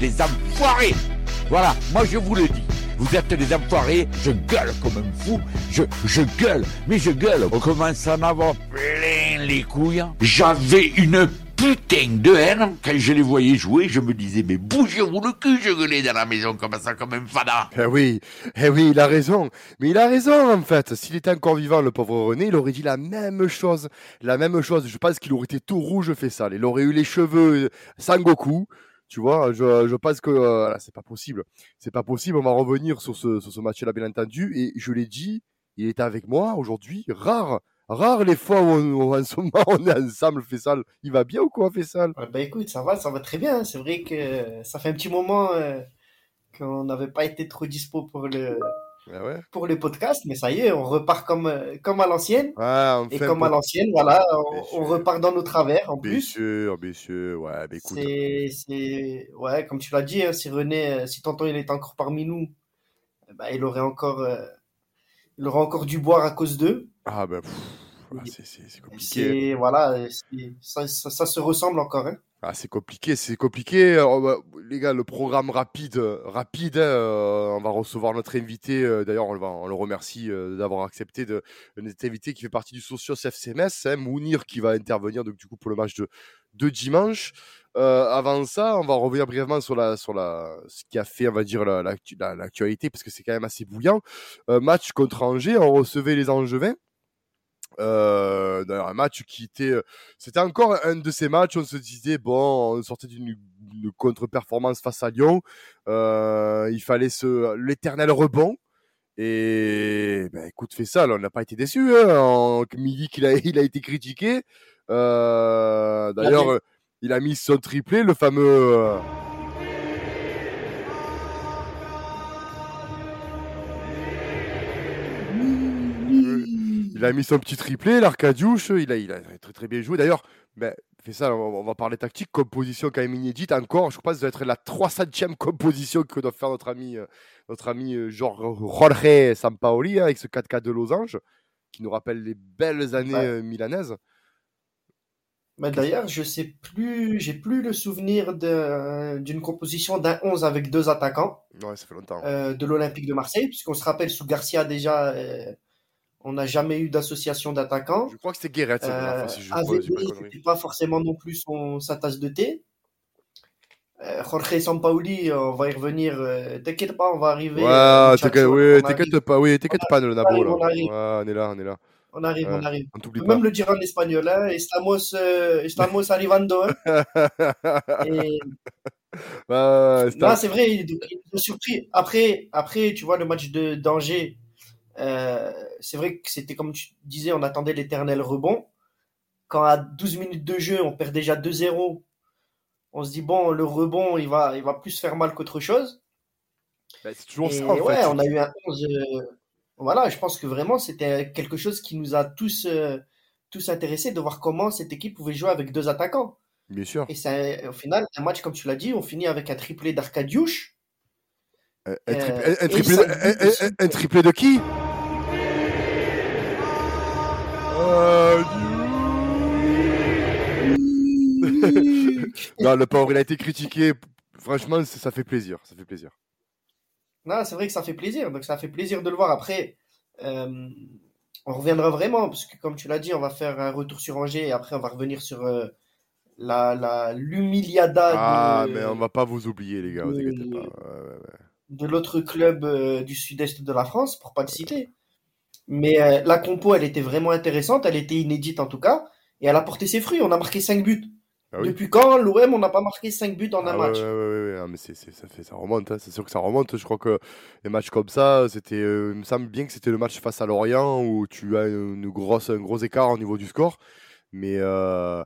des enfoirés. Voilà, moi je vous le dis. Vous êtes des enfoirés, je gueule comme un fou, je, je gueule, mais je gueule. On commence à en plein les couilles. J'avais une putain de haine quand je les voyais jouer. Je me disais, mais bougez-vous le cul, je gueulais dans la maison comme ça, comme un fada. Eh oui, eh oui, il a raison. Mais il a raison en fait. S'il était encore vivant, le pauvre René, il aurait dit la même chose. La même chose. Je pense qu'il aurait été tout rouge fait ça. Il aurait eu les cheveux Sangoku. Tu vois, je, je pense que euh, c'est pas possible. C'est pas possible. On va revenir sur ce, sur ce match-là, bien entendu. Et je l'ai dit, il était avec moi aujourd'hui. Rare, rare les fois où on, en ce moment on est ensemble, Fessal. Il va bien ou quoi, Fessal Bah écoute, ça va, ça va très bien. C'est vrai que ça fait un petit moment euh, qu'on n'avait pas été trop dispo pour le, Ah ouais? pour les podcasts, mais ça y est, on repart comme, euh, comme à l'ancienne. Ah, Et comme à l'ancienne, voilà, on, repart dans nos travers en Bien plus. sûr, bien sûr. Ouais, bah écoute. C'est, ouais, comme tu l'as dit, hein, si René, euh, si tonton il était encore parmi nous, ben, il aurait encore, euh, il aurait encore dû boire à cause d'eux. Ah ben, c'est- compliqué. Voilà, ça, ça se ressemble encore, hein. Ah, c'est compliqué, c'est compliqué. Euh, bah, les gars, le programme rapide, euh, rapide. hein, euh, on va recevoir notre invité. D'ailleurs, on, le remercie d'avoir accepté de notre invité qui fait partie du Socios FCMS, hein, Mounir, qui va intervenir donc, du coup pour le match de, dimanche. Avant ça, on va revenir brièvement sur la sur la ce qui a fait, on dire la- l'actualité parce que c'est quand même assez bouillant. Match contre Angers, on recevait les Angevins. Euh, d'ailleurs, un match qui était, euh, c'était encore un de ces matchs. où On se disait bon, on sortait d'une contre-performance face à Lyon. Euh, il fallait ce l'éternel rebond. Et ben, écoute, fait ça, là, on n'a pas été déçu. Hein. En, Milik, il a, il a été critiqué. Euh, D'ailleurs, euh, il a mis son triplé, le fameux. A mis son petit triplé, l'Arcadiouche, il a, il a très très bien joué. D'ailleurs, ben, fait ça, on, va- parler tactique, composition quand même inédite encore. Je crois que ça doit être la 300e composition que doit faire notre ami, euh, notre ami euh, genre Jorge Sampaoli hein, avec ce 4-4 de losange qui nous rappelle les belles années Ouais. euh, milanaises. Mais d'ailleurs, je sais plus, j'ai plus le souvenir d'une composition d'un 11 avec deux attaquants Ouais, ça fait longtemps. euh, de l'Olympique de Marseille, puisqu'on se rappelle sous Garcia déjà, euh, on n'a jamais eu d'association d'attaquants. Je crois que c'était Guéret, Euh, si c'était pas forcément non plus son, sa tasse de thé. Euh, Jorge Sampaoli, on va y revenir. euh, t'inquiète pas, on va arriver. Ouais, euh, t'inquiète, oui, on t'inquiète arrive, pas, oui, t'inquiète pas, le Nabo, là. on arrive. Ouais, on est là, on est là. on arrive, Ouais, on arrive. on peut même le dire en espagnol, hein. Estamos, euh, estamos arrivando. hein. Et, Ouais, c'est vrai, nous ont surpris. Après, après, tu vois, le match de d'Angers, euh, c'est vrai que c'était comme tu disais, on attendait l'éternel rebond. Quand à 12 minutes de jeu, on perd déjà 2-0, on se dit, bon, le rebond, il va, il va plus faire mal qu'autre chose. Ben, c'est toujours Et ça, en ouais, fait. on a eu un 11. euh, voilà, je pense que vraiment, c'était quelque chose qui nous a tous, euh, tous intéressés de voir comment cette équipe pouvait jouer avec deux attaquants. Bien sûr. Et c'est au final, un match, comme tu l'as dit, on finit avec un triplé d'Arcadiouche. Un Euh, triplé, triplé un- un triplé de qui? Non, le pauvre, il a été critiqué. Franchement, ça fait plaisir. Ça fait plaisir. Non, c'est vrai que ça fait plaisir. Donc, ça fait plaisir de le voir. Après, euh, on reviendra vraiment, parce que comme tu l'as dit, on va faire un retour sur Angers et après, on va revenir sur euh, la, la, l'humiliada Ah, de, mais on va pas vous oublier, les gars. Vous de- inquiétez pas. Ouais, ouais, ouais. de l'autre club euh, du sud-est de la France, pour pas le citer. Mais euh, la compo, elle était vraiment intéressante. Elle était inédite en tout cas. Et elle a porté ses fruits. On a marqué 5 buts. Ah oui. Depuis quand l'OM, on n'a pas marqué 5 buts en un Ah ouais, match? ouais, ouais, ouais, ouais. Ah, mais c'est, c'est- ça, fait, ça remonte, hein. c'est sûr que ça remonte. Je crois que les matchs comme ça, c'était, euh, il me semble bien que c'était le match face à Lorient où tu as une grosse, un gros écart au niveau du score. Mais euh,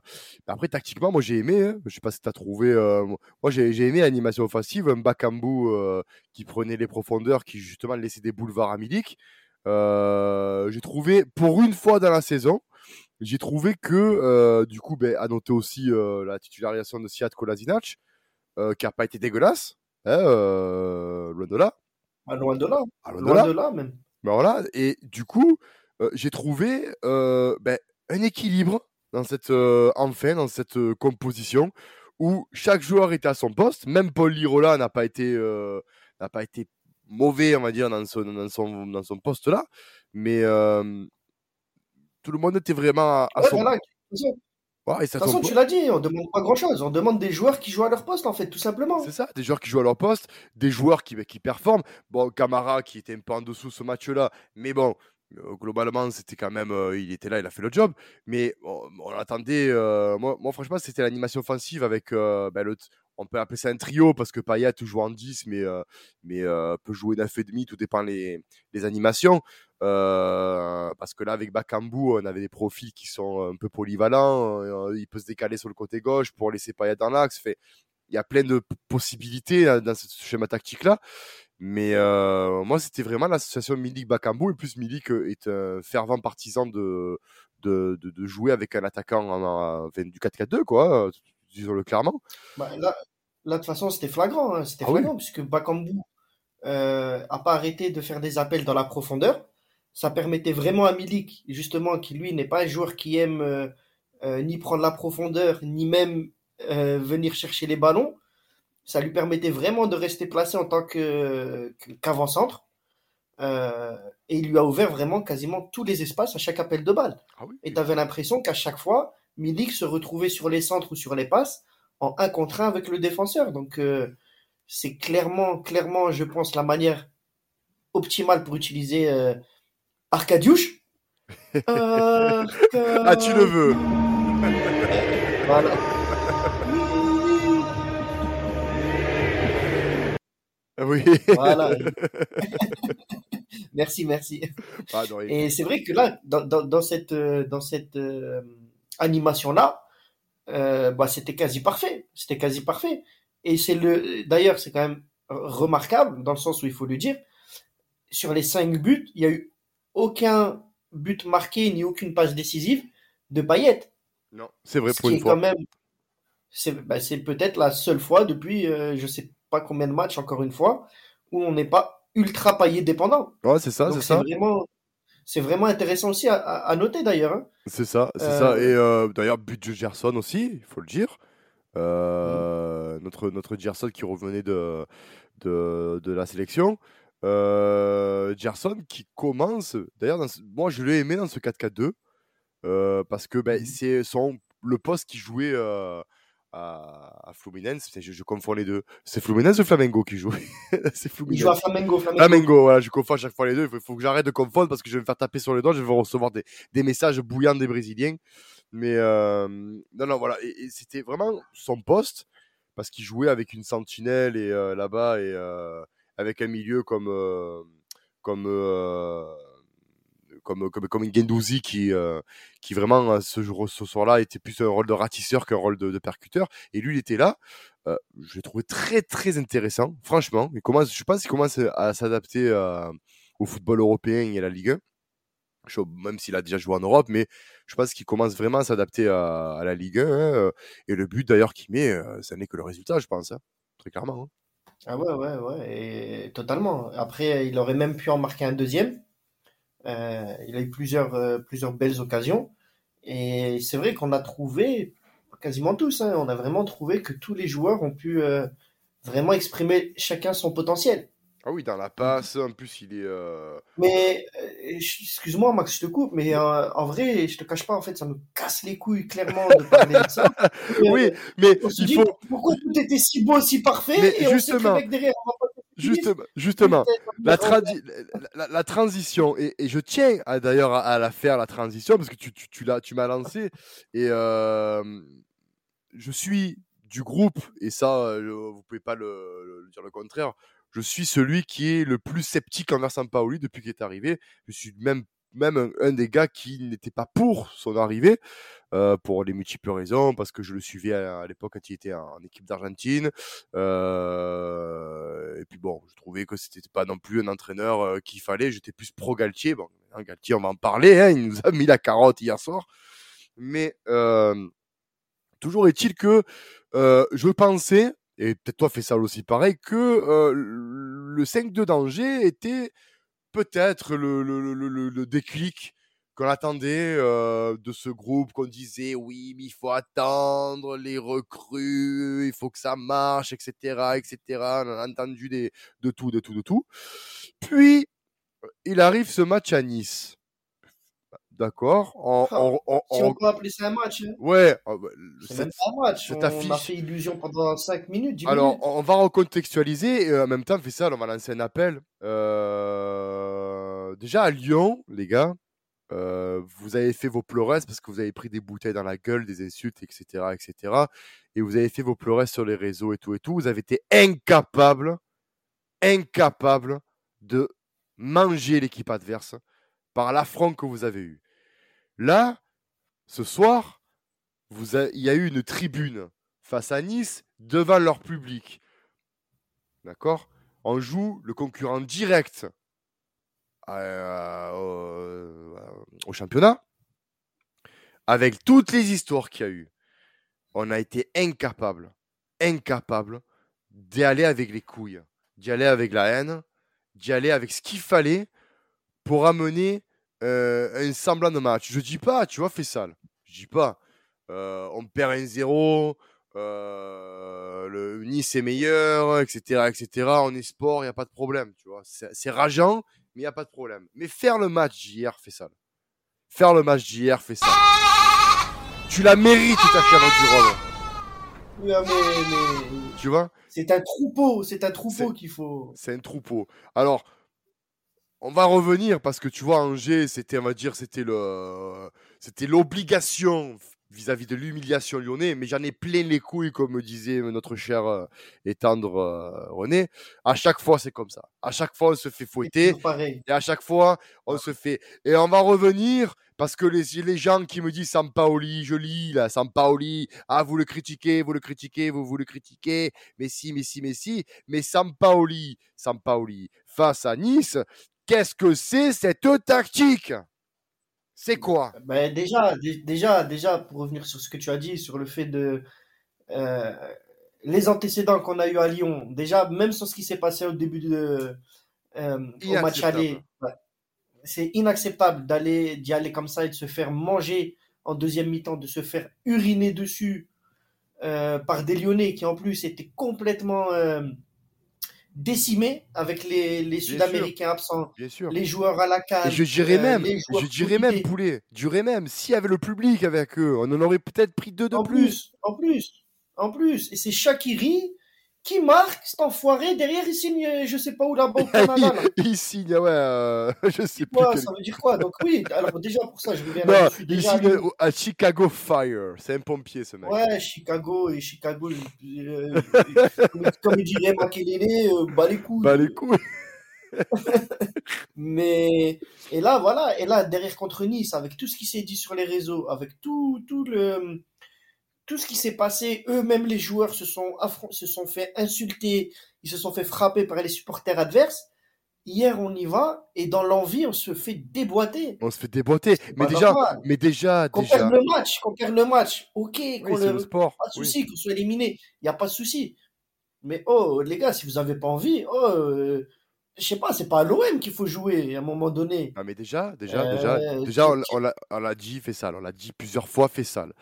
après, tactiquement, moi j'ai aimé. Hein. Je sais pas si tu as trouvé. euh, moi j'ai, j'ai aimé l'animation offensive, un Bakambu euh, qui prenait les profondeurs, qui justement laissait des boulevards à Milik. Euh, j'ai trouvé, pour une fois dans la saison, j'ai trouvé que, euh, du coup, ben, à noter aussi euh, la titularisation de Siad Kolasinac, qui n'a pas été dégueulasse, hein, loin de là. Ah, Loin de là. Ah, loin de là. de là, même. Ben voilà, et du coup, j'ai trouvé ben, un équilibre dans cette, enfin, dans cette composition où chaque joueur était à son poste. Même Paul Lirola n'a pas été n'a pas été mauvais, on va dire, dans son, dans son, dans son poste là. Mais tout le monde était vraiment à, son. Voilà. de toute façon, tu l'as dit, on demande pas grand chose. On demande des joueurs qui jouent à leur poste, en fait, tout simplement. C'est ça, des joueurs qui jouent à leur poste, des joueurs qui, qui performent. Bon, Camara qui était un peu en dessous ce match-là, mais bon, euh, globalement, c'était quand même, euh, il était là, il a fait le job. Mais on, attendait. Euh, moi, moi, franchement, c'était l'animation offensive avec ben, le, on peut appeler ça un trio parce que Payet joue en 10, mais, mais peut jouer 9,5, tout dépend les, les animations. parce que là, avec Bakambu, on avait des profils qui sont un peu polyvalents. il peut se décaler sur le côté gauche pour laisser Payet dans l'axe. Fait, il y a plein de possibilités dans ce schéma tactique-là. Mais moi, c'était vraiment l'association Milik Bakambu. Et plus, Milik est un fervent partisan de, de, de, jouer avec un attaquant en, du 4-4-2, quoi, disons-le clairement. Bah, de toute façon, c'était flagrant. Hein, c'était ah flagrant, puisque Bakambu euh, a pas arrêté de faire des appels dans la profondeur. Ça permettait vraiment à Milik, justement, qui lui n'est pas un joueur qui aime ni prendre la profondeur, ni même venir chercher les ballons ça lui permettait vraiment de rester placé en tant qu'avant-centre. Euh, et il lui a ouvert vraiment quasiment tous les espaces à chaque appel de balle. Ah et tu avais l'impression qu'à chaque fois, Milik se retrouvait sur les centres ou sur les passes en un contre un avec le défenseur. Donc euh, c'est clairement, clairement, je pense, la manière optimale pour utiliser euh, Arcadiouche. ah, tu le veux. voilà. Oui. Voilà. merci, merci. et c'est vrai que là, dans, cette, dans cette euh, animation-là, euh, bah, c'était quasi parfait. C'était quasi parfait. Et c'est le, d'ailleurs, c'est quand même remarquable dans le sens où il faut le dire. Sur les cinq buts, il n'y a eu aucun but marqué ni aucune passe décisive de Payet. Non, c'est vrai pour une fois. Quand même, bah, c'est, peut-être la seule fois depuis, euh, je sais pas combien de matchs, encore une fois, où on n'est pas ultra paillé dépendant. Ouais, c'est ça, c'est ça. Vraiment, c'est vraiment intéressant aussi à, noter d'ailleurs. Hein. C'est ça, c'est ça. Euh, Et euh, d'ailleurs, but de Gerson aussi, il faut le dire. Euh, mm. notre, notre Gerson qui revenait de, de, de la sélection. Gerson qui commence, d'ailleurs, moi je l'ai aimé dans ce 4-4-2 parce que ben, mm. c'est son, le poste qui jouait à, à Fluminense. Je, je, confonds les deux. C'est Fluminense ou Flamengo qui joue? C'est Fluminense. Il joue à Flamengo. Flamengo, Flamengo voilà, je confonds à chaque fois les deux. Il faut, que j'arrête de confondre parce que je vais me faire taper sur les doigts. Je vais recevoir des, des messages bouillants des Brésiliens. Mais euh, non, non, voilà. Et, c'était vraiment son poste parce qu'il jouait avec une sentinelle et euh, là-bas et euh, avec un milieu comme comme comme, comme, comme Gendouzi qui, euh, qui vraiment, euh, ce, ce soir-là, était plus un rôle de ratisseur qu'un rôle de, percuteur. Et lui, il était là. Euh, je l'ai trouvé très, très intéressant, franchement. Il commence, je pense qu'il commence à s'adapter au football européen et à la Ligue 1. même s'il a déjà joué en Europe, mais je pense qu'il commence vraiment à s'adapter à, la Ligue 1. Hein, et le but d'ailleurs qu'il met, ça n'est que le résultat, je pense, hein, très clairement. Hein. Ah ouais, ouais, ouais, totalement. Après, il aurait même pu en marquer un deuxième. Euh, il a eu plusieurs, euh, plusieurs belles occasions. Et c'est vrai qu'on a trouvé, quasiment tous, hein, on a vraiment trouvé que tous les joueurs ont pu euh, vraiment exprimer chacun son potentiel. Ah oui, dans la passe, en plus il est. Mais excuse-moi Max, je te coupe, mais en vrai, je te cache pas, en fait, ça me casse les couilles clairement de parler de ça. oui, mais il faut... pourquoi tout était si beau, si parfait, et justement, on sait que derrière, on va pas Justement, justement la, la, transition, et, je tiens d'ailleurs à, la faire, la transition, parce que tu, tu, tu, tu m'as lancé, et euh, je suis du groupe, et ça, euh, vous pouvez pas le, dire le contraire, je suis celui qui est le plus sceptique envers Sampaoli depuis qu'il est arrivé. Je suis même même un, des gars qui n'était pas pour son arrivée, euh, pour les multiples raisons, parce que je le suivais à, l'époque quand il était en, équipe d'Argentine. Euh, et puis bon, je trouvais que c'était pas non plus un entraîneur euh, qu'il fallait. J'étais plus pro Galtier. Bon, hein, Galtier, on va en parler. Hein, il nous a mis la carotte hier soir. Mais toujours est-il que je pensais, et peut-être toi fais ça aussi pareil, que le 5 de danger était peut-être le, le, déclic qu'on attendait euh, de ce groupe, qu'on disait oui, mais il faut attendre les recrues, il faut que ça marche, etc., etc. On a entendu de tout, de tout, de tout. Puis, il arrive ce match à Nice. D'accord. En, Ah, en- en- Si on peut appeler ça un match. hein. Ouais. euh, bah, C'est cette- même pas un match. On a fait illusion pendant 5 minutes, 10 Alors, minutes. on va recontextualiser et en même temps, fait ça, on va lancer un appel. Euh, Déjà à Lyon, les gars, euh, vous avez fait vos pleuresses parce que vous avez pris des bouteilles dans la gueule, des insultes, etc., etc. Et vous avez fait vos pleuresses sur les réseaux et tout et tout. Vous avez été incapable, incapable de manger l'équipe adverse par l'affront que vous avez eu. Là, ce soir, il y a eu une tribune face à Nice devant leur public. D'accord? On joue le concurrent direct à- au, au championnat. Avec toutes les histoires qu'il y a eu, on a été incapable, incapable d'y aller avec les couilles, d'y aller avec la haine, d'y aller avec ce qu'il fallait pour amener euh, un semblant de match. Je dis pas, tu vois, fais sale. Je dis pas. euh, on perd 1-0, euh, le Nice est meilleur, etc., etc. On est sport, il n'y a pas de problème, tu vois. C'est rageant, mais il n'y a pas de problème. Mais faire le match d'hier, fais sale. Faire le match d'hier, fais sale. Tu la mérites, ta chèvre du ah, mais, mais Tu vois? C'est un troupeau, c'est un troupeau qu'il faut. C'est un troupeau. Alors, on va revenir parce que tu vois, Angers, c'était, on va dire, c'était le, c'était l'obligation vis-à-vis de l'humiliation lyonnais, mais j'en ai plein les couilles, comme me disait notre cher euh, et tendre euh, René. À chaque fois, c'est comme ça. À chaque fois, on se fait fouetter. Et à chaque fois, on se fait. Et on va revenir parce que les, les gens qui me disent Sampaoli, je lis là, Sampaoli, ah, vous le critiquez, vous le critiquez, vous, vous le critiquez, mais si, mais si, mais si. Mais Sampaoli, Sampaoli, face à Nice, qu'est-ce que c'est cette tactique? C'est quoi? Ben, déjà, dé- déjà, déjà, pour revenir sur ce que tu as dit, sur le fait de euh, les antécédents qu'on a eu à Lyon, déjà, même sur ce qui s'est passé au début de euh, au match aller, ouais, c'est inacceptable d'aller d'y aller comme ça et de se faire manger en deuxième mi-temps, de se faire uriner dessus euh, par des Lyonnais qui en plus étaient complètement décimés avec les, les. Sud-Américains absents, Bien sûr. les joueurs à la Et cage, je dirais euh, même, je dirais même, poulet, je dirais même, s'il y avait le public avec eux, on en aurait peut-être pris deux de En plus. plus, en plus, en plus. Et c'est Shakiri qui marque cet enfoiré. Derrière, il signe, euh, je sais pas où là-bas au Canada. là. il signe, ouais, euh, je sais plus. Quoi, quel- ça veut dire quoi? Donc oui, alors déjà pour ça, je reviens Non, là-dessus. il signe à Chicago Fire. C'est un pompier, ce mec. ouais, Chicago et Chicago, euh, comme, comme il dirait Makelele, euh, bah les couilles. Bah, les couilles. Mais et là, voilà, et là derrière contre Nice, avec tout ce qui s'est dit sur les réseaux, avec tout, tout le tout ce qui s'est passé, eux-mêmes les joueurs se sont se sont fait insulter, ils se sont fait frapper par les supporters adverses. Hier, on y va et dans l'envie, on se fait déboîter. On se fait déboîter. Mais déjà, normal. mais déjà, Qu'on déjà. perde le match, qu'on perde le match, ok, Oui, qu'on le, le sport. pas de oui. souci, qu'on soit éliminé, il n'y a pas de souci. Mais oh, les gars, si vous n'avez pas envie, oh, euh, je sais pas, c'est pas à l'OM qu'il faut jouer à un moment donné. Ah, mais déjà, déjà, Euh, déjà, déjà, on l'a dit, fait sale. On l'a dit plusieurs fois, fait sale.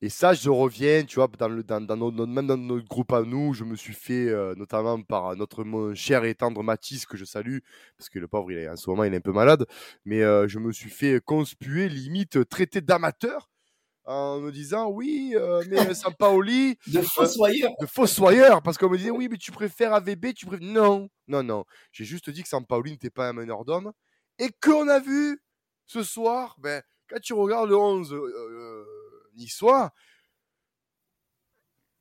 Et ça, je reviens, tu vois, dans le, dans, dans notre, même dans notre groupe à nous, je me suis fait, euh, notamment par notre cher et tendre Mathis, que je salue, parce que le pauvre, il est, en ce moment, il est un peu malade, mais euh, je me suis fait conspuer, limite, traité d'amateur, en me disant, oui, euh, mais Sampaoli, De fossoyeur. de fossoyeur parce qu'on me disait oui mais tu préfères AVB tu préfères non non non. J'ai juste dit que Sampaoli n'était pas un meneur d'hommes. Et qu'on a vu ce soir ben quand tu regardes le 11 euh, euh, niçois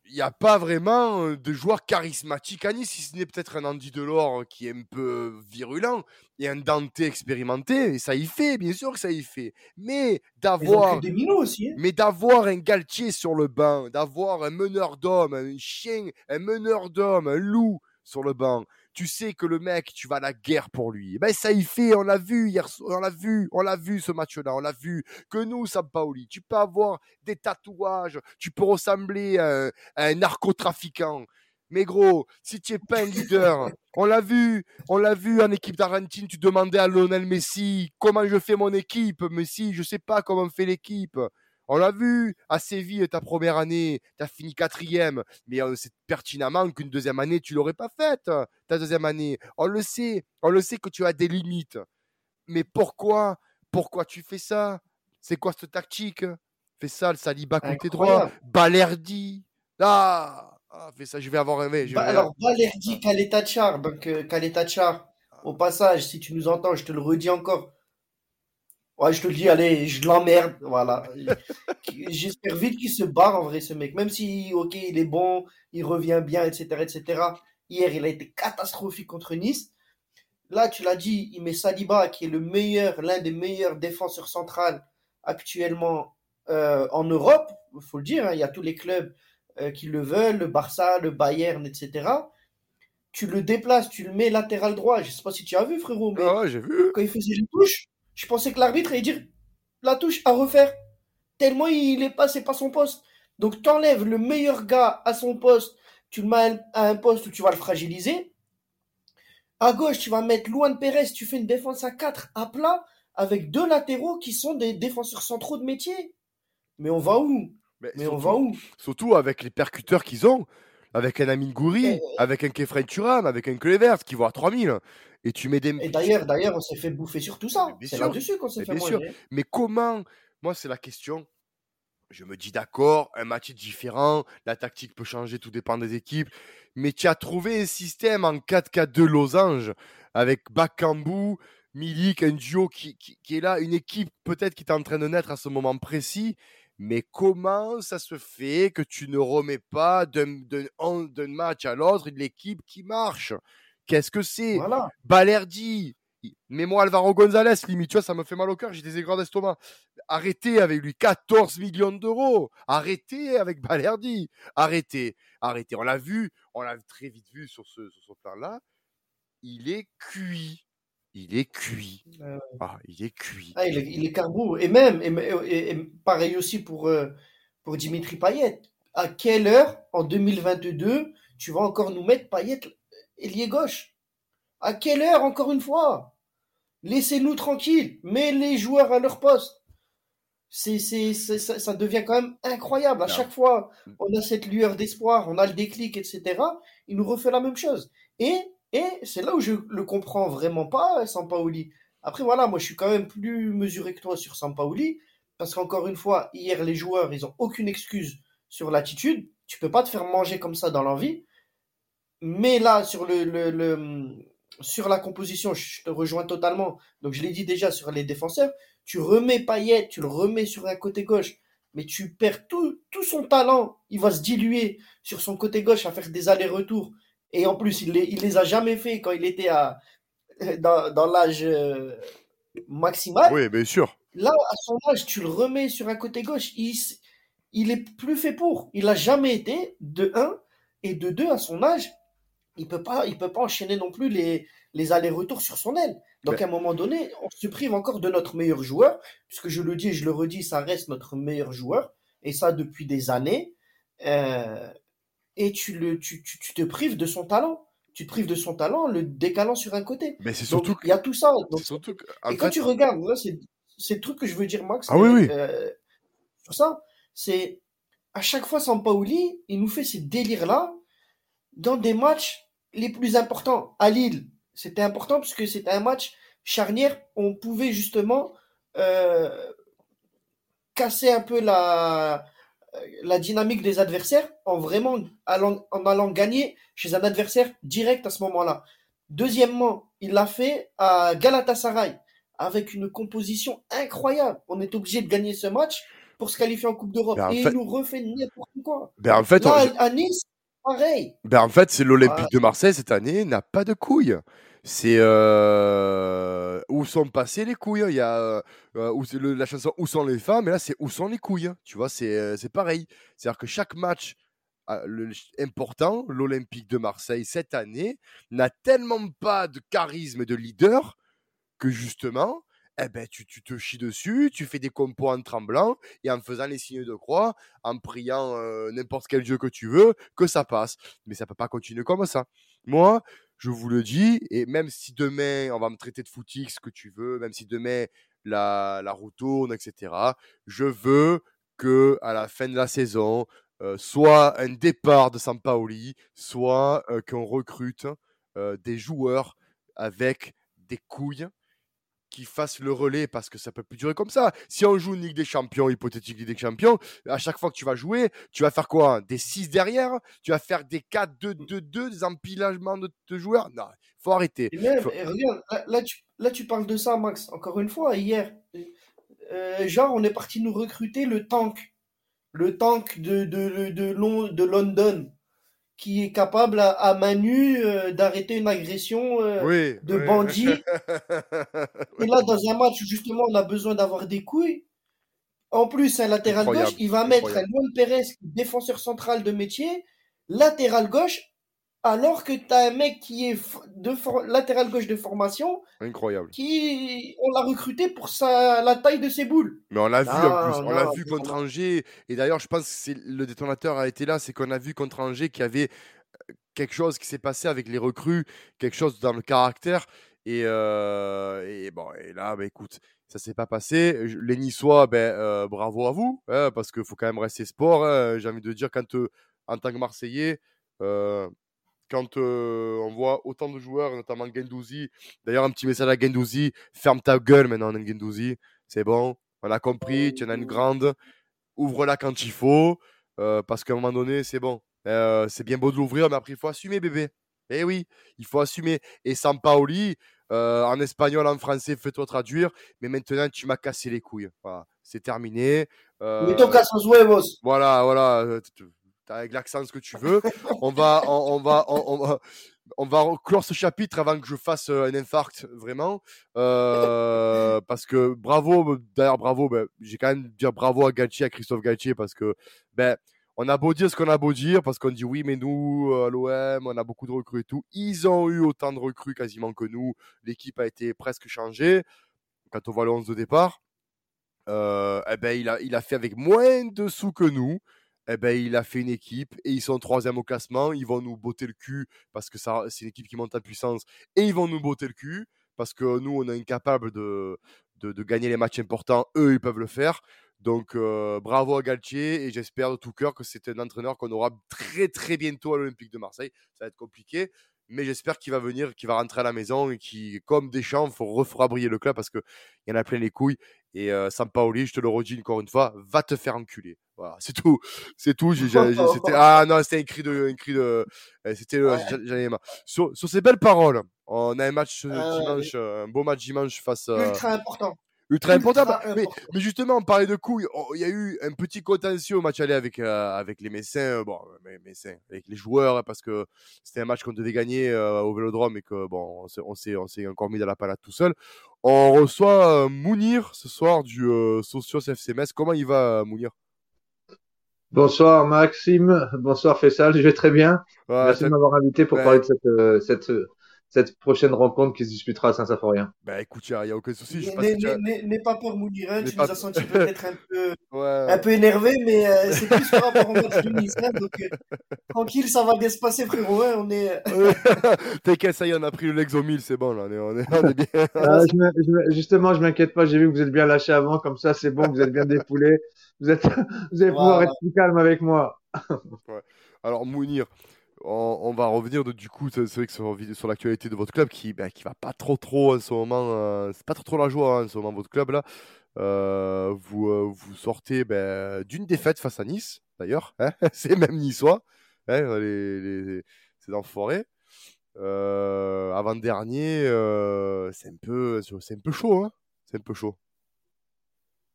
il n'y a pas vraiment euh, de joueur charismatique à Nice, si ce n'est peut-être un Andy Delors qui est un peu virulent et un Dante expérimenté, et ça y fait, bien sûr que ça y fait. Mais d'avoir aussi. hein. mais d'avoir un Galtier sur le banc, d'avoir un meneur d'homme, un chien, un meneur d'homme, un loup sur le banc, tu sais que le mec, tu vas à la guerre pour lui. Ben ça y fait, on l'a vu hier, on l'a vu, on l'a vu ce match-là, on l'a vu. Que nous, Sampaoli, tu peux avoir des tatouages, tu peux ressembler à un, à un narcotrafiquant. Mais gros, si tu n'es pas un leader, on l'a vu, on l'a vu en équipe d'Argentine, tu demandais à Lionel Messi comment je fais mon équipe? Messi, je sais pas comment on fait l'équipe. On l'a vu à Séville, ta première année, tu as fini quatrième, mais on sait pertinemment qu'une deuxième année, tu l'aurais pas faite, ta deuxième année. On le sait, on le sait que tu as des limites. Mais pourquoi Pourquoi tu fais ça? C'est quoi cette tactique? Fais ça, le Saliba côté droit. Balerdi. Ah, ah, fais ça, je vais avoir aimé. Bah, alors, Balerdi, Kaletachar. Donc, euh, Kaletachar, au passage, si tu nous entends, je te le redis encore. Ouais, je te le dis, allez, je l'emmerde. Voilà. J'espère vite qu'il se barre en vrai, ce mec. Même si, ok, il est bon, il revient bien, etc., etc. Hier, il a été catastrophique contre Nice. Là, tu l'as dit, il met Saliba, qui est le meilleur, l'un des meilleurs défenseurs centrales actuellement euh, en Europe. Il faut le dire, hein, il y a tous les clubs euh, qui le veulent, le Barça, le Bayern, etc. Tu le déplaces, tu le mets latéral droit. Je ne sais pas si tu as vu, frérot, mais ah j'ai vu. quand il faisait les touches, je pensais que l'arbitre allait dire la touche à refaire. Tellement il est pas, c'est pas son poste. Donc tu enlèves le meilleur gars à son poste, tu le mets à un poste où tu vas le fragiliser. À gauche, tu vas mettre Luan Pérez, tu fais une défense à 4 à plat avec deux latéraux qui sont des défenseurs centraux de métier. Mais on va où? Mais, surtout, on va où? Surtout avec les percuteurs qu'ils ont, avec un Amin Gouri, avec un Kefren Turam, avec un Klevers qui va à 3000. Et tu mets des. Et d'ailleurs, d'ailleurs, on s'est fait bouffer sur tout ça. C'est là-dessus qu'on s'est fait bien manger. Mais comment Moi, c'est la question. Je me dis d'accord, un match est différent, la tactique peut changer, tout dépend des équipes. Mais tu as trouvé un système en 4-4-2 losange avec Bakambu, Milik, un duo qui, qui, qui est là, une équipe peut-être qui est en train de naître à ce moment précis mais comment ça se fait que tu ne remets pas d'un match à l'autre l'équipe qui marche? Qu'est-ce que c'est? Voilà. Balerdi, mets-moi Alvaro Gonzalez, limite, tu vois, ça me fait mal au cœur, j'ai des aigreurs d'estomac. Arrêtez avec lui, 14 millions d'euros. Arrêtez avec Balerdi. Arrêtez, arrêtez. On l'a vu, on l'a très vite vu sur ce, sur ce plan-là. Il est cuit il est cuit. Ah, il est cuit. Ah, il, est, il est carbo. Et même, et, pareil aussi pour, euh, pour Dimitri Payet. À quelle heure, en 2022, tu vas encore nous mettre Payet ailier gauche À quelle heure, encore une fois? Laissez-nous tranquilles. Mets les joueurs à leur poste. C'est, c'est, ça, ça, devient quand même incroyable. À chaque fois, on a cette lueur d'espoir, on a le déclic, etc. Il nous refait la même chose. Et et c'est là où je le comprends vraiment pas, Sampaoli. Après, voilà, moi, je suis quand même plus mesuré que toi sur Sampaoli, parce qu'encore une fois, hier, les joueurs, ils ont aucune excuse sur l'attitude. Tu peux pas te faire manger comme ça dans l'envie. Mais là, sur le, le, sur la composition, je te rejoins totalement. Donc, je l'ai dit déjà sur les défenseurs. Tu remets Payet, tu le remets sur un côté gauche, mais tu perds tout, tout son talent. Il va se diluer sur son côté gauche à faire des allers-retours. Et en plus, il les, il les a jamais fait quand il était à, dans, dans l'âge euh, maximal. Oui, bien sûr. Là, à son âge, tu le remets sur un côté gauche. Il, il est plus fait pour. Il n'a jamais été de 1 et de 2 à son âge. Il peut pas, il peut pas enchaîner non plus les, les allers-retours sur son aile. Donc, à un moment donné, on se prive encore de notre meilleur joueur, puisque je le dis et je le redis, ça reste notre meilleur joueur, et ça depuis des années. Euh, et tu, le, tu, tu, tu, te prives de son talent. Tu te prives de son talent, le décalant sur un côté. Mais c'est surtout Il y a tout ça. Donc, surtout que, et quand tu regardes, c'est, c'est le truc que je veux dire, Max. Ah oui, oui. Euh, sur ça, c'est à chaque fois, Sampaoli, il nous fait ces délires-là dans des matchs les plus importants. À Lille, c'était important parce que c'était un match charnière. On pouvait justement euh, casser un peu la, la dynamique des adversaires en vraiment allant, en allant gagner chez un adversaire direct à ce moment-là. Deuxièmement, il l'a fait à Galatasaray avec une composition incroyable. On est obligé de gagner ce match pour se qualifier en Coupe d'Europe. Ben, et fait... il nous refait n'importe quoi. Ben en fait, Là, on... à Nice, pareil. Ben en fait, c'est l'Olympique de Marseille cette année n'a pas de couilles. C'est euh... où sont passées les couilles. Il y a euh, où le, la chanson Où sont les femmes, et là c'est Où sont les couilles. Tu vois, c'est euh, pareil. C'est-à-dire que chaque match le, important, l'Olympique de Marseille cette année, n'a tellement pas de charisme et de leader que justement, eh ben, tu, tu, te chies dessus, tu fais des compos en tremblant et en faisant les signes de croix, en priant euh, n'importe quel dieu que tu veux, que ça passe. Mais ça peut pas continuer comme ça. Moi, je vous le dis, et même si demain on va me traiter de footix, que tu veux, même si demain la, la roue tourne, etc., je veux que à la fin de la saison, euh, soit un départ de Sampaoli, soit euh, qu'on recrute des joueurs avec des couilles qui fassent le relais parce que ça peut plus durer comme ça. Si on joue une Ligue des Champions, hypothétique Ligue des Champions, à chaque fois que tu vas jouer, tu vas faire quoi Des 6 derrière? Tu vas faire des 4-2-2-2, des empilagements de, joueurs? Non, faut arrêter. regarde, là, tu, là, tu, parles de ça, Max. Encore une fois, hier, euh, genre, on est parti nous recruter le tank. Le tank de, de, de, de London qui est capable à, Manu euh, d'arrêter une agression euh, de bandit. Et là, dans un match où justement on a besoin d'avoir des couilles, en plus, un latéral gauche, il va mettre Luan Pérez, défenseur central de métier, latéral gauche, alors que tu as un mec qui est de latéral gauche de formation. Incroyable. Qui, on l'a recruté pour sa, la taille de ses boules. Mais on l'a vu en plus. On l'a vu contre Angers. Et d'ailleurs, je pense que c'est, le détonateur a été là. C'est qu'on a vu contre Angers qu'il y avait euh, quelque chose qui s'est passé avec les recrues, quelque chose dans le caractère. Et, euh, et bon, et là, bah, écoute, ça s'est pas passé. Les Niçois, ben, euh, bravo à vous, hein, parce qu'il faut quand même rester sport. Hein. J'ai envie de dire, quand en tant que Marseillais, quand on voit autant de joueurs, notamment Gendouzi. D'ailleurs, un petit message à Gendouzi ferme ta gueule maintenant, Gendouzi. C'est bon, on a compris, tu en as une grande. Ouvre-la quand il faut, parce qu'à un moment donné, c'est bon. c'est bien beau de l'ouvrir, mais après, il faut assumer, bébé. Eh oui, il faut assumer. Et Sampaoli, euh, en espagnol, en français, fais-toi traduire. Mais maintenant, tu m'as cassé les couilles. Voilà, c'est terminé. Euh. Voilà, voilà avec l'accent ce que tu veux. on va, on, va, on, va, on va clore ce chapitre avant que je fasse euh, un infarct, vraiment. Euh, parce que bravo, d'ailleurs, bravo, ben, j'ai quand même dire bravo à Galtier, à Christophe Galtier, parce que, ben, on a beau dire ce qu'on a beau dire, parce qu'on dit oui, mais nous, à l'OM, on a beaucoup de recrues et tout. Ils ont eu autant de recrues quasiment que nous. L'équipe a été presque changée. Quand on voit le 11 de départ, euh, eh ben, il, a, il a fait avec moins de sous que nous eh ben, il a fait une équipe et ils sont troisième au classement. Ils vont nous botter le cul parce que ça, c'est une équipe qui monte en puissance et ils vont nous botter le cul parce que nous, on est incapable de, de, gagner les matchs importants. Eux, ils peuvent le faire. Donc, euh, bravo à Galtier et j'espère de tout cœur que c'est un entraîneur qu'on aura très très bientôt à l'Olympique de Marseille. Ça va être compliqué, mais j'espère qu'il va venir, qu'il va rentrer à la maison et qui, comme Deschamps, faut refera briller le club parce qu'il y en a plein les couilles. Et euh, Sampaoli, je te le redis encore une fois, va te faire enculer. Voilà, c'est tout. C'est tout. c'était, ah non, c'était un cri de. Un cri de eh, c'était, ouais. sur, sur, ces belles paroles, on a un match euh, euh dimanche, un beau match dimanche face. Euh, ultra important ultra important. Mais, mais, justement, on parlait de coups. Oh, il y a eu un petit contentieux au match aller avec, euh, avec les Messins, bon, Messins, avec les joueurs, parce que c'était un match qu'on devait gagner au Vélodrome et que bon, on s'est, on s'est encore mis dans la palade tout seul. On reçoit Mounir ce soir du Socios FCMS. Comment il va, Mounir? Bonsoir Maxime, bonsoir Fessal, je vais très bien. Merci de m'avoir invité pour parler de cette, cette cette prochaine rencontre qui se disputera à Saint-Symphorien Bah écoute, il n'y a, aucun souci. N'aie pas peur, Mounirin. Tu nous as senti peut-être un peu, un peu énervé, mais euh, c'est plus par rapport au match du Nice. donc, euh, tranquille, ça va bien se passer, frérot. Hein, on est... T'inquiète, ça y est, on a pris le Lexo 1000, c'est bon, là, on est, on est, on est bien. Ah, je je justement, je m'inquiète pas, j'ai vu que vous êtes bien lâché avant, comme ça, c'est bon, vous êtes bien défoulé. Vous, êtes, vous allez pouvoir être plus calme avec moi. ouais. Alors, Mounir, on, va revenir du coup, c'est vrai que sur, sur l'actualité de votre club qui, ben, qui va pas trop trop en ce moment, euh, c'est pas trop trop la joie hein, en ce moment votre club là. Euh, vous, euh, vous sortez ben, d'une défaite face à Nice d'ailleurs, hein, c'est même niçois, hein, les, les, c'est dans forêt. avant dernier, c'est un peu, c'est un peu chaud, hein, c'est un peu chaud.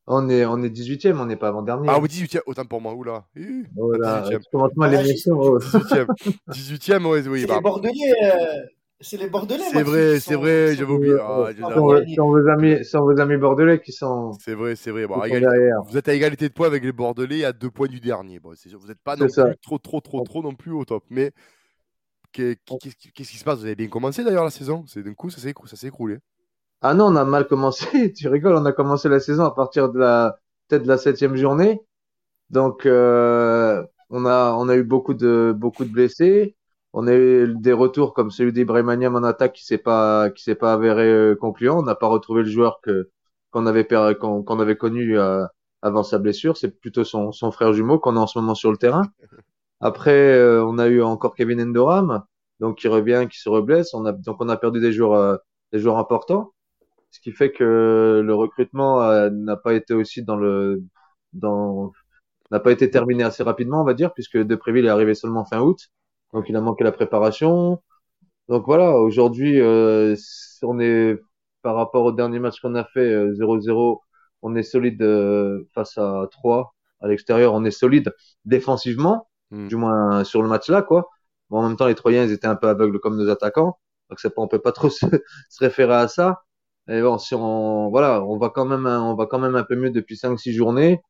On est, on est 18e, on n'est pas avant-dernier. Ah oui, 18e, autant pour moi, oula. Voilà, 18e. commence mal l'émission. 18e, 18e oui, oui. C'est bah. les Bordelais. Euh... C'est les Bordelais. C'est vrai, c'est vrai, j'avais oublié. Ah, c'est vos amis, vos amis bordelais qui sont. C'est vrai, c'est vrai. Bon, vous êtes à égalité de points avec les Bordelais à deux points du dernier. Bon, vous n'êtes pas non plus trop, trop, trop, trop non plus au top. Mais qu'est-ce qui se passe? Vous avez bien commencé d'ailleurs la saison? C'est d'un coup, ça s'est écroulé. Ah non, on a mal commencé. tu rigoles, on a commencé la saison à partir de la peut-être de la septième journée. Donc euh, on a on a eu beaucoup de beaucoup de blessés. On a eu des retours comme celui d'Ibrahimaniam en attaque qui s'est pas qui s'est pas avéré euh, concluant. On n'a pas retrouvé le joueur que qu'on avait qu'on avait connu euh, avant sa blessure. C'est plutôt son son frère jumeau qu'on a en ce moment sur le terrain. Après, euh, on a eu encore Kevin Endoram, donc qui revient, qui se reblesse. On a donc on a perdu des joueurs des joueurs importants, ce qui fait que le recrutement n'a pas été aussi dans le dans n'a pas été terminé assez rapidement, on va dire, puisque Depréville est arrivé seulement fin août. Donc il a manqué la préparation. Donc voilà, aujourd'hui, euh, on est par rapport au dernier match qu'on a fait 0-0, euh, on est solide euh, face à 3 à l'extérieur, on est solide défensivement, hmm. du moins sur le match là quoi. Bon, en même temps, les Troyens ils étaient un peu aveugles comme nos attaquants, donc c'est pas, on peut pas trop se, se, référer à ça. Et bon, si on voilà, on va quand même on va quand même un peu mieux depuis 5-6 journées,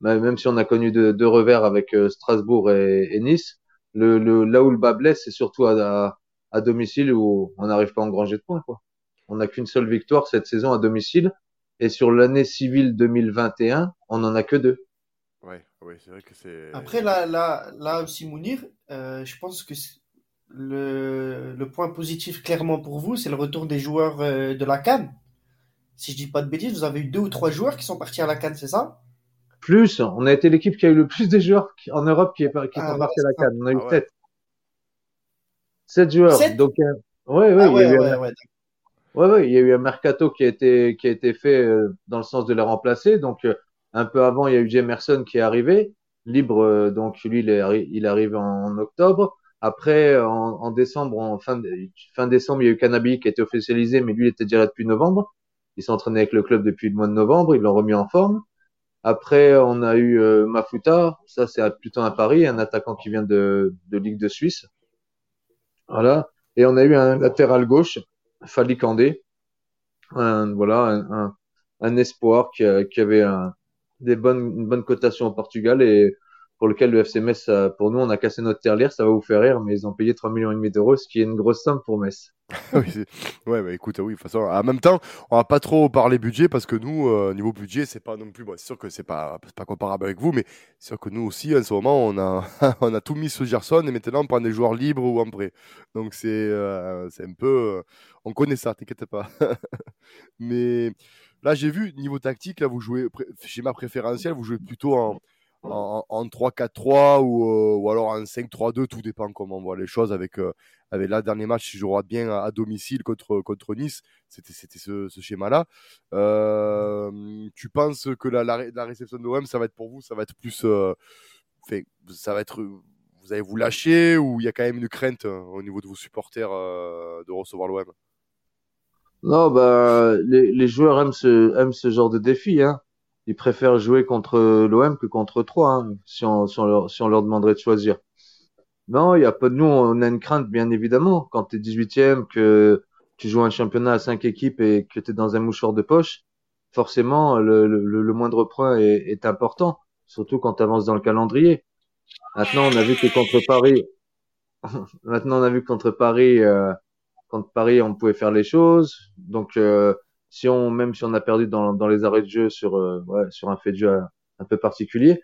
même si on a connu deux, deux revers avec Strasbourg et, et Nice le, le, là où le bas blesse, c'est surtout à, à, domicile où on n'arrive pas à engranger de points. Quoi. On n'a qu'une seule victoire cette saison à domicile. Et sur l'année civile 2021, on n'en a que deux. Ouais, ouais c'est vrai que c'est. Après, là, là, là aussi, Mounir, euh, je pense que le, le point positif, clairement pour vous, c'est le retour des joueurs euh, de la Cannes. Si je dis pas de bêtises, vous avez eu deux ou trois joueurs qui sont partis à la Cannes, c'est ça? Plus, on a été l'équipe qui a eu le plus de joueurs en Europe qui, est, qui ah, sont partis à la Cannes. On a eu ah, 7. 7 joueurs. Donc, euh, ouais, ouais, ah, il y a eu un... ouais, ouais, il y a eu un mercato qui a été, qui a été fait euh, dans le sens de les remplacer. Donc, euh, un peu avant, il y a eu Jamerson qui est arrivé, libre. donc, lui, il, est, il arrive en, octobre. Après, en, en, décembre, en fin, fin décembre, il y a eu Canabi qui a été officialisé, mais lui, il était déjà depuis novembre. Il s'entraînait avec le club depuis le mois de novembre. Ils l'ont remis en forme. Après, on a eu euh, Mafuta, ça c'est plutôt un Paris, un attaquant qui vient de, de Ligue de Suisse. Voilà. Et on a eu un latéral gauche, Fali Kandé, un, voilà, un, un, espoir qui, qui avait un, des bonnes, une bonne cotation au Portugal et pour lequel le FC Metz, pour nous, on a cassé notre terre ça va vous faire rire, mais ils ont payé 3 millions d'euros, ce qui est une grosse somme pour Metz. oui, ouais, bah, écoute, oui, de toute façon, en même temps, on va pas trop parler budget parce que nous, euh, niveau budget, c'est pas non plus, c'est sûr que c'est pas, pas comparable avec vous, mais c'est sûr que nous aussi, en ce moment, on a, on a tout mis sous Gerson et maintenant on prend des joueurs libres ou en prêt. Donc c'est, euh, un peu, euh, on connaît ça, t'inquiète pas. mais là, j'ai vu, niveau tactique, là, vous jouez, schéma préférentiel, vous jouez plutôt en, en, 3-4-3 ou, euh, ou, alors en 5-3-2, tout dépend comment on voit les choses avec, euh, avec là, dernier match, si je regarde bien à, domicile contre, contre Nice, c'était ce, ce schéma-là. Euh, tu penses que la, la, réception de l'OM, ça va être pour vous, ça va être plus. ça va être. Vous allez vous lâcher ou il y a quand même une crainte au niveau de vos supporters de recevoir l'OM Non, bah, les, les, joueurs aiment ce, aiment ce genre de défi. Hein ils préfèrent jouer contre l'OM que contre 3, hein, si, on, si, on leur, si on leur demanderait de choisir. Non, il y a pas de nous, on a une crainte, bien évidemment. Quand tu es 18e, que tu joues un championnat à 5 équipes et que tu es dans un mouchoir de poche, forcément, le, le, le moindre point est, est, important, surtout quand tu avances dans le calendrier. Maintenant, on a vu que contre Paris, maintenant on a vu que contre Paris, euh, contre Paris, on pouvait faire les choses. Donc, euh, si on, même si on a perdu dans, dans les arrêts de jeu sur, euh, ouais, sur un fait de jeu un, peu particulier,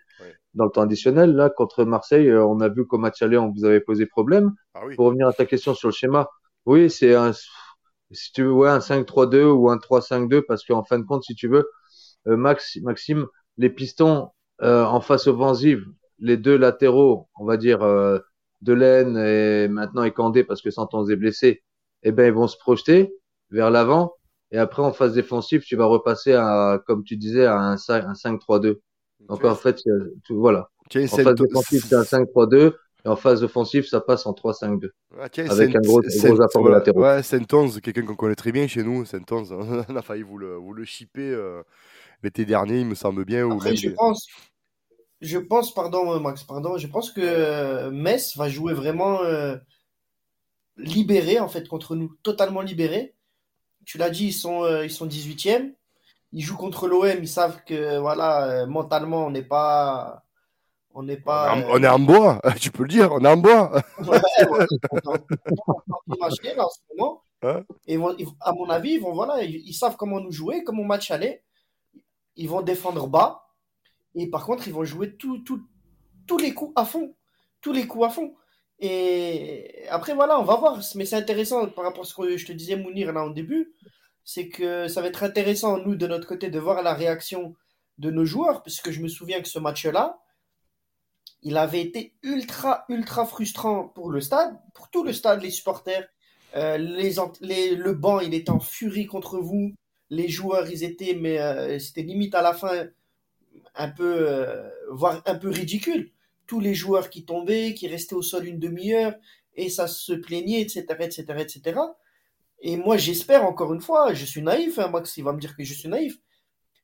dans le temps additionnel, là, contre Marseille, euh, on a vu qu'au match aller, on vous avait posé problème. Ah Pour revenir à ta question sur le schéma, oui, c'est un, si tu veux, ouais, un 5-3-2 ou un 3-5-2, parce qu'en fin de compte, si tu veux, euh, Max, Maxime, les pistons en face offensive, les deux latéraux, on va dire, euh, Delaine et maintenant Ekandé, parce que Santos est blessé, eh ben, ils vont se projeter vers l'avant et après, en phase défensive, tu vas repasser à, comme tu disais, à un 5-3-2. Donc, en fait, voilà. en phase défensive, c'est un 5-3-2. Et en phase offensive, ça passe en 3-5-2. Ah, avec un gros, gros apport de latéraux. Ouais, Saint-Onze, quelqu'un qu'on connaît très bien chez nous. Saint-Onze, on a failli vous le, vous le shipper euh, l'été dernier, il me semble bien. Après, je, pense, je pense, pardon Max, pardon, je pense que euh, Metz va jouer vraiment euh, libéré, en fait, contre nous. Totalement libéré tu l'as dit, ils sont, euh, ils sont 18e. Ils jouent contre l'OM, ils savent que voilà, euh, mentalement, on n'est pas. On n'est pas. On est, en, bois, tu peux le dire, on est en bois. Hein Et ils vont- ils- à mon avis, ils vont voilà, ils, ils savent comment nous jouer, comment match aller. Ils vont défendre bas. Et par contre, ils vont jouer tout, tout- tous les coups à fond. Tous les coups à fond. Et après, voilà, on va voir. Mais c'est intéressant par rapport à ce que je te disais, Mounir, là, au début. C'est que ça va être intéressant, nous, de notre côté, de voir la réaction de nos joueurs. Parce que je me souviens que ce match-là, il avait été ultra, ultra frustrant pour le stade, pour tout le stade, les supporters. Euh, les, les- le banc, il était en furie contre vous. Les joueurs, ils étaient, mais euh, c'était limite à la fin un peu, euh, voire un peu ridicule. Tous les joueurs qui tombaient, qui restaient au sol une demi-heure, et ça se plaignait, etc., etc., etc. Et moi, j'espère encore une fois, je suis naïf, hein, Max, il va me dire que je suis naïf,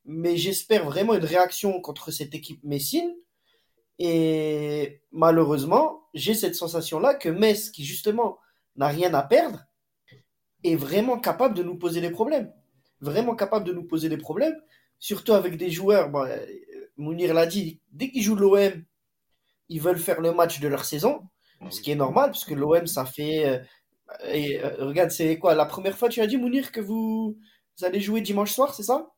mais j'espère vraiment une réaction contre cette équipe messine. Et malheureusement, j'ai cette sensation-là que Metz, qui justement n'a rien à perdre, est vraiment capable de nous poser des problèmes. Vraiment capable de nous poser des problèmes, surtout avec des joueurs, bon, euh, Mounir l'a dit, dès qu'ils jouent l'OM, ils veulent faire le match de leur saison, ce qui est normal, parce que l'OM, ça fait... euh, et, euh, regarde, c'est quoi La première fois, tu as dit, Mounir, que vous, vous allez jouer dimanche soir, c'est ça?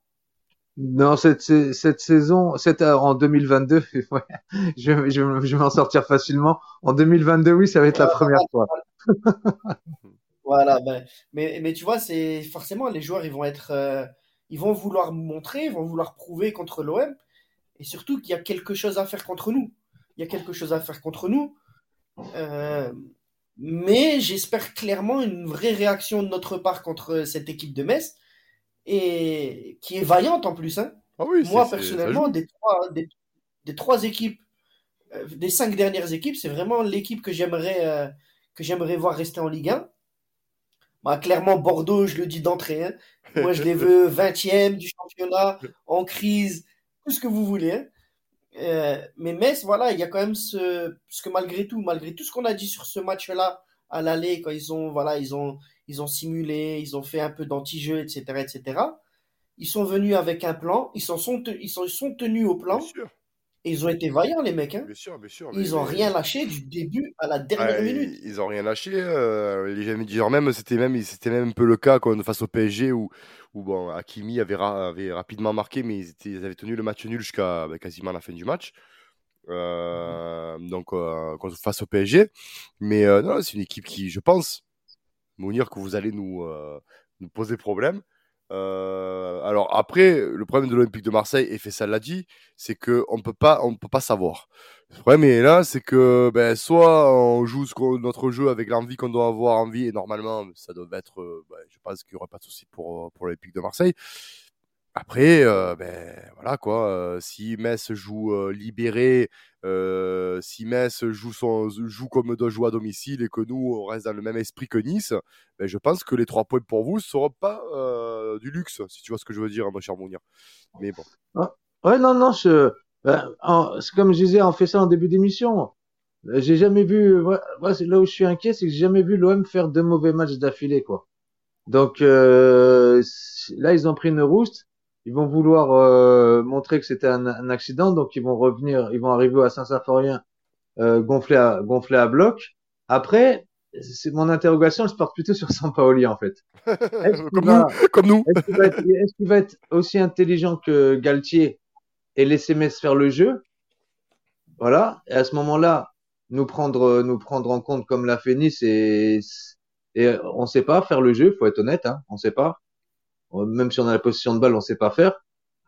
Non, cette, cette saison, cette, euh, en 2022, ouais, je, vais- je, vais- je vais m'en sortir facilement. En 2022, oui, ça va être la première fois. Voilà, ben, mais, mais tu vois, c'est forcément les joueurs, ils vont être, euh, ils vont vouloir montrer, ils vont vouloir prouver contre l'OM, et surtout qu'il y a quelque chose à faire contre nous. Il y a quelque chose à faire contre nous, Euh, mais j'espère clairement une vraie réaction de notre part contre cette équipe de Metz, et qui est vaillante en plus, hein. Ah oui, Moi, personnellement, joue. des trois, des, des trois équipes, euh, des cinq dernières équipes, c'est vraiment l'équipe que j'aimerais euh, que j'aimerais voir rester en Ligue 1. Bah, clairement, Bordeaux, je le dis d'entrée. hein. Moi, je les veux 20e du championnat, en crise, tout ce que vous voulez. hein. Euh, mais Metz, voilà, il y a quand même ce. Parce que malgré tout, malgré tout ce qu'on a dit sur ce match-là, à l'aller, quand ils ont, voilà, ils ont, ils ont simulé, ils ont fait un peu d'anti-jeu, etc., etc. Ils sont venus avec un plan, ils s'en sont, ils sont, sont tenus au plan, et ils ont été vaillants, les mecs. Hein. bien sûr, bien sûr. Ils mais- ont mais- rien lâché du début à la dernière Ouais, minute. ils, ils ont rien lâché. Euh, les même, c'était même, c'était même un peu le cas quand, face au PSG où, où bon, Hakimi avait, ra- avait rapidement marqué, mais ils, étaient- ils avaient tenu le match nul jusqu'à bah, quasiment la fin du match. Euh, donc euh, face au PSG. Mais euh, non, c'est une équipe qui, je pense, Mounir, que vous allez nous, nous poser problème. Euh, alors après, le problème de l'Olympique de Marseille, et Fessal l'a dit, c'est que on peut pas, savoir. Le problème est là, c'est que ben, soit on joue ce qu'on- notre jeu avec l'envie qu'on doit avoir envie, et normalement, ça doit être, euh, ben, je pense qu'il n'y aura pas de souci pour, pour l'Olympique de Marseille. Après, euh, ben voilà quoi. euh, si Metz joue euh, libéré, si Metz joue, joue comme doit jouer à domicile et que nous on reste dans le même esprit que Nice, ben, je pense que les trois points pour vous ne seront pas du luxe, si tu vois ce que je veux dire, mon cher Mounir. Mais bon. Ouais, non, non, je, ben, en- comme je disais, on fait ça en début d'émission. Euh, J'ai jamais vu, là où je suis inquiet, c'est que j'ai jamais vu l'OM faire deux mauvais matchs d'affilée, quoi. Donc, là, ils ont pris une rouste. Ils vont vouloir euh, montrer que c'était un, un accident, donc ils vont revenir, ils vont arriver à Saint-Symphorien euh, gonflé à à bloc. Après, c'est mon interrogation, elle se porte plutôt sur Sampaoli en fait. Comme, va- nous, comme nous. est-ce qu'il va, être- va aussi intelligent que Galtier et laisser Metz faire le jeu? Voilà. Et à ce moment-là, nous prendre, nous prendre en compte comme l'a fait Nice et, et on sait pas faire le jeu, faut être honnête, hein, on sait pas. Même si on a la possession de balle, on sait pas faire.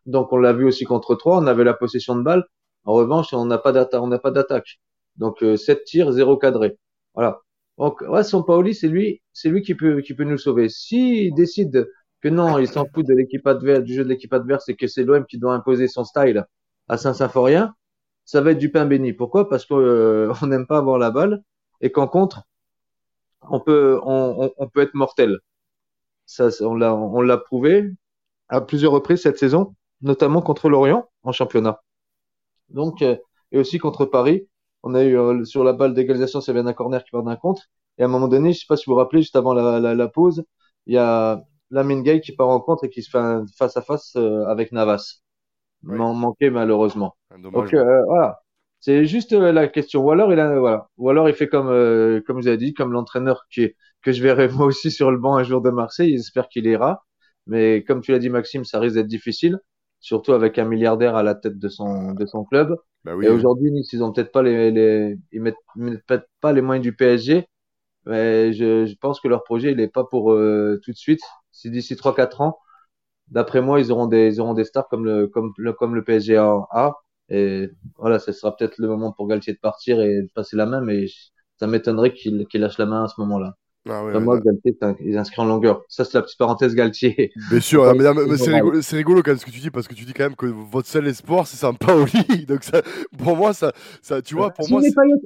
Donc on l'a vu aussi contre 3, on avait la possession de balle. En revanche, on n'a pas d'attaque, on n'a pas d'attaque. Donc euh, 7 tirs, 0 cadré. Voilà. Donc ouais, son Paoli, c'est lui, c'est lui qui peut nous sauver. S'il décide que non, il s'en fout de l'équipe adverse, du jeu de l'équipe adverse et que c'est l'OM qui doit imposer son style à Saint-Symphorien, ça va être du pain béni. Pourquoi? Parce qu'on euh, on n'aime pas avoir la balle et qu'en contre, on peut on peut être mortel. Ça, on l'a on l'a prouvé à plusieurs reprises cette saison, notamment contre l'Orient en championnat. Donc euh, et aussi contre Paris, on a eu euh, sur la balle d'égalisation, ça vient d'un corner qui part d'un contre. Et à un moment donné, je sais pas si vous vous rappelez, juste avant la, la, la pause, il y a Lamine Gay qui part en contre et qui se fait un face à face euh, avec Navas. Oui. Man- manqué malheureusement. Donc euh, voilà. C'est juste la question. Ou alors il a, voilà. Ou alors il fait comme, euh, comme vous avez dit, comme l'entraîneur qui est, que je verrai moi aussi sur le banc un jour de Marseille. J'espère qu'il ira. Mais comme tu l'as dit, Maxime, ça risque d'être difficile, surtout avec un milliardaire à la tête de son, de son club. Bah oui, Et aujourd'hui, Nice, ils ont peut-être pas les, les, ils mettent, peut-être pas les moyens du PSG. Mais je, je pense que leur projet, il est pas pour euh, tout de suite. Si d'ici 3-4 ans, d'après moi, ils auront des, ils auront des stars comme le, comme le, comme le PSG a. a. Et voilà, ce sera peut-être le moment pour Galtier de partir et de passer la main, mais ça m'étonnerait qu'il qu'il lâche la main à ce moment-là. Ah ouais, moi, Galtier, un- il inscrit en longueur. Ça, c'est la petite parenthèse Galtier. Bien sûr, Ouais, mais, mais- mais c'est rigolo, quand même ce que tu dis parce que tu dis quand même que votre seul espoir c'est Sampaoli. Donc ça, pour moi, ça, ça, tu vois, pour si moi,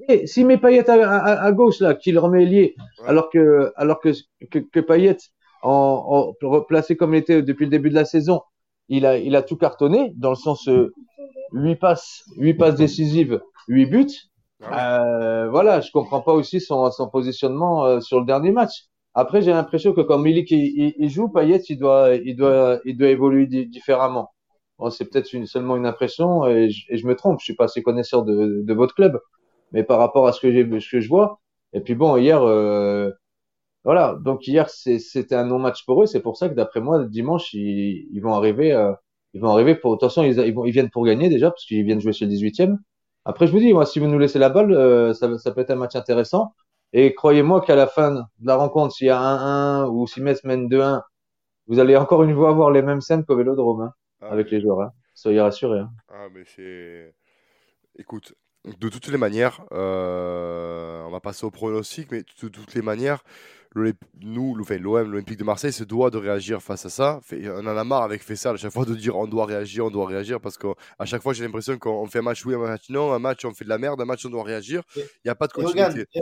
eh, s'il met Payet à, à, à gauche là, qu'il remet lié, Ouais. alors que alors que que, que Payet en, en replacé comme il était depuis le début de la saison, il a il a tout cartonné dans le sens euh, 8 passes, 8 passes décisives, 8 buts. Ah Euh, voilà, je comprends pas aussi son son positionnement euh, sur le dernier match. Après, j'ai l'impression que quand Milik il, il, joue, Payet il doit il doit il doit évoluer di- différemment. Bon, c'est peut-être une, seulement une impression et je, et je me trompe. Je suis pas assez connaisseur de, de votre club, mais par rapport à ce que j'ai, ce que je vois. Et puis bon, hier, euh, voilà. Donc hier, c'était un non-match pour eux. C'est pour ça que d'après moi, dimanche, ils, ils vont arriver, euh, ils vont arriver pour. Attention, ils, ils viennent pour gagner déjà parce qu'ils viennent jouer chez le 18e. Après, je vous dis, moi, si vous nous laissez la balle, euh, ça, ça peut être un match intéressant. Et croyez-moi qu'à la fin de la rencontre, s'il y a 1-1 ou si Metz mène 2-1, vous allez encore une fois avoir les mêmes scènes qu'au Vélodrome hein, Ah, avec les joueurs. Hein. Soyez rassurés. Hein. Ah, mais c'est. Écoute, de toutes les manières, euh, on va passer au pronostic, mais de toutes les manières, nous, l'OM, l'Olympique de Marseille, se doit de réagir face à ça. On en a marre avec Fessal à chaque fois de dire on doit réagir, on doit réagir, parce qu'à chaque fois j'ai l'impression qu'on fait un match oui, un match non, un match on fait de la merde, un match on doit réagir. Il n'y a pas de regarde, continuité.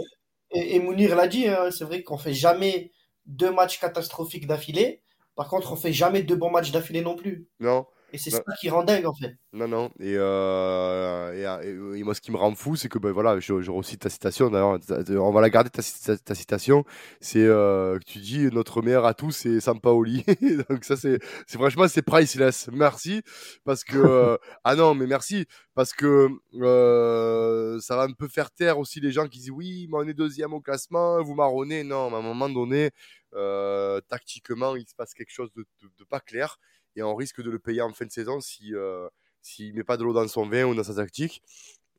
et, et Mounir l'a dit, hein, c'est vrai qu'on fait jamais deux matchs catastrophiques d'affilée. Par contre, on fait jamais deux bons matchs d'affilée non plus. Non, Et c'est Non. ça qui rend dingue en fait. non, non. Et, euh, et, et- moi, ce qui me rend fou, c'est que ben, voilà, je, je recite ta citation. D'ailleurs, on va la garder ta, ta- ta citation. C'est euh, que tu dis notre meilleur atout, c'est Sampaoli. Donc ça, c'est, c'est franchement, c'est priceless. Merci parce que euh, ah non, mais merci parce que euh, ça va un peu faire taire aussi les gens qui disent oui, mais on est deuxième au classement, vous marronnez. Non, mais à un moment donné, euh, tactiquement, il se passe quelque chose de, de- de pas clair et on risque de le payer en fin de saison si euh, s'il met pas de l'eau dans son vin ou dans sa tactique.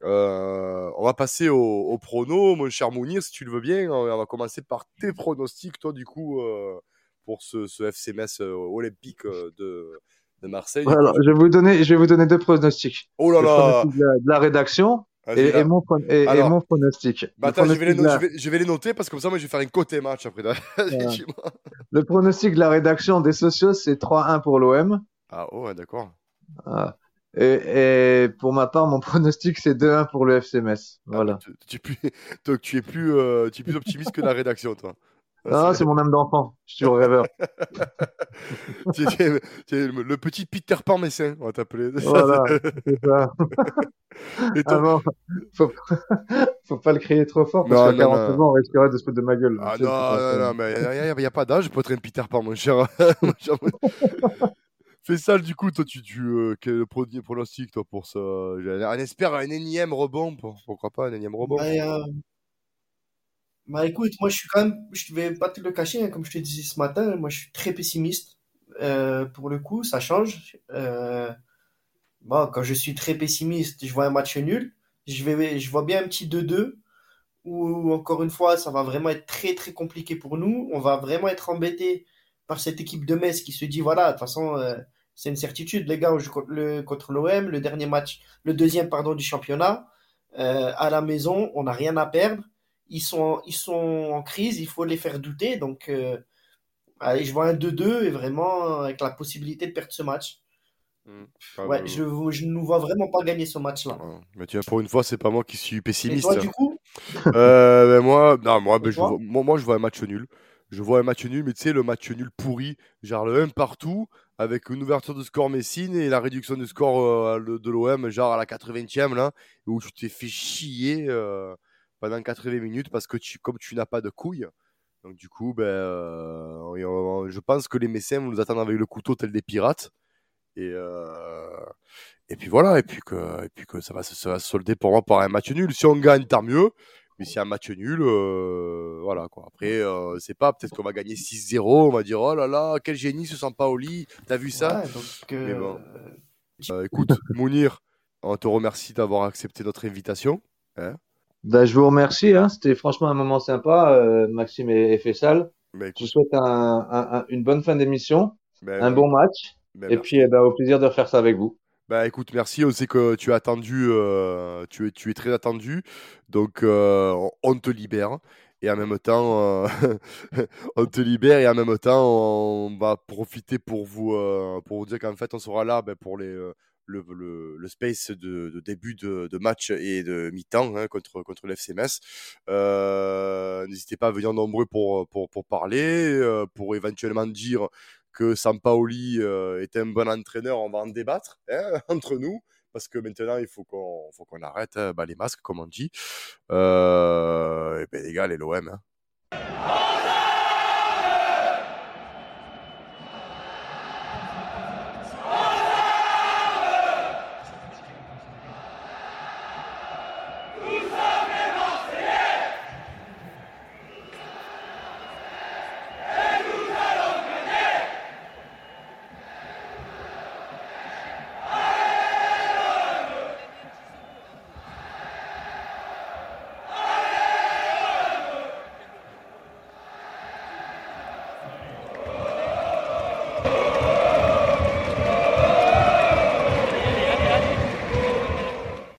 Euh, on va passer au, au prono, mon cher Mounir, si tu le veux bien. On va commencer par tes pronostics, toi, du coup, euh, pour ce, ce FC Metz euh, olympique de, de Marseille. Coup, je vais vous donner, je vais vous donner deux pronostics. Oh là là de la, de la rédaction et, et mon, et, et Alors, mon pronostic. Bah, attends, je vais, les pronostic de no- la- je, vais, je vais les noter parce que comme ça, moi, je vais faire un côté match après. Le pronostic de la rédaction des socios, c'est 3-1 pour l'OM. ah, oh, ouais, d'accord. Ah. Et, et pour ma part, mon pronostic, c'est 2-1 pour le FC Metz. Ah, Voilà. bah, tu, tu es plus, toi, tu, es plus, euh, tu es plus optimiste que la rédaction, toi. Ah, c'est mon âme d'enfant. Je suis toujours rêveur. tu, es, tu es- tu es le petit Peter Pan messin, on va t'appeler. Voilà, c'est ça. Et toi- Ah bon, faut, faut pas le crier trop fort parce Non, qu'à non, 49 non. ans, on risquerait de se foutre de ma gueule. Ah non, non, ça. non, mais il n'y a, pas d'âge pour être un Peter Pan, mon cher. Mon cher- Fais ça, du coup, toi, tu, tu euh, quel est le pro- pronostic, toi, pour ça? On espère un énième rebond, pour- pourquoi pas un énième rebond? Bah, euh, bah, écoute, moi je suis quand même, je vais pas te le cacher, hein, comme je te disais ce matin, moi je suis très pessimiste. Euh, pour le coup, ça change. Euh, bon, quand je suis très pessimiste, je vois un match nul. Je vais, je vois bien un petit 2-2 où encore une fois, ça va vraiment être très très compliqué pour nous. On va vraiment être embêté par cette équipe de Metz qui se dit voilà, de toute façon, euh, c'est une certitude, les gars, on joue contre l'OM, le dernier match, le deuxième pardon du championnat, euh, à la maison, on n'a rien à perdre. Ils sont, ils sont en crise, il faut les faire douter. Donc, euh, allez, je vois un 2-2 et vraiment avec la possibilité de perdre ce match. Hmm. Ah, Ouais, bah, je je ne nous vois vraiment pas gagner ce match-là. ouais. Mais tu vois, pour une fois, c'est pas moi qui suis Et pessimiste. toi, du coup, Euh, ben moi, non, moi, ben, Et je vois, moi, moi, je vois un match nul. Je vois un match nul, mais tu sais, le match nul pourri, genre le 1 partout, avec une ouverture de score Messine et la réduction du score euh, le- de l'OM, genre à la 80e, là, où tu t'es fait chier euh, pendant 80 minutes parce que tu, comme tu n'as pas de couilles. Donc, du coup, ben, euh, on- je pense que les Messins vont nous attendre avec le couteau tel des pirates. Et, euh, et puis voilà, et puis que, et puis que ça, va, se- ça va se solder pour moi par un match nul. Si on gagne, tant mieux. Mais si un match nul, euh, voilà quoi. Après, euh, c'est pas, peut-être qu'on va gagner 6-0, on va dire oh là là, quel génie ce Sampaoli, t'as vu ça? Ouais, donc, euh, Mais bon. Euh, Écoute, Mounir, on te remercie d'avoir accepté notre invitation. Ben, je vous remercie, hein. C'était franchement un moment sympa, euh, Maxime et, et Fessal. Mais Je vous souhaite un, un- un- une bonne fin d'émission, ben, un bon match, ben, et merci. puis eh ben, au plaisir de refaire ça avec vous. Bah écoute, merci. On sait que tu es attendu, euh, tu, es, tu es très attendu. Donc euh, on- te libère. Et en même temps, euh, on te libère et en même temps, on va profiter pour vous, pour vous dire qu'en fait, on sera là ben, pour les, le, le, le space de, de début de, de match et de mi-temps hein, contre, contre l'FCMS. Euh, N'hésitez pas à venir nombreux pour, pour, pour parler, euh, pour éventuellement dire que Sampaoli euh, est un bon entraîneur, on va en débattre hein, entre nous. Parce que maintenant, il faut qu'on faut qu'on arrête hein, bah, les masques, comme on dit. Euh, et ben, les gars, les l'OM. Hein.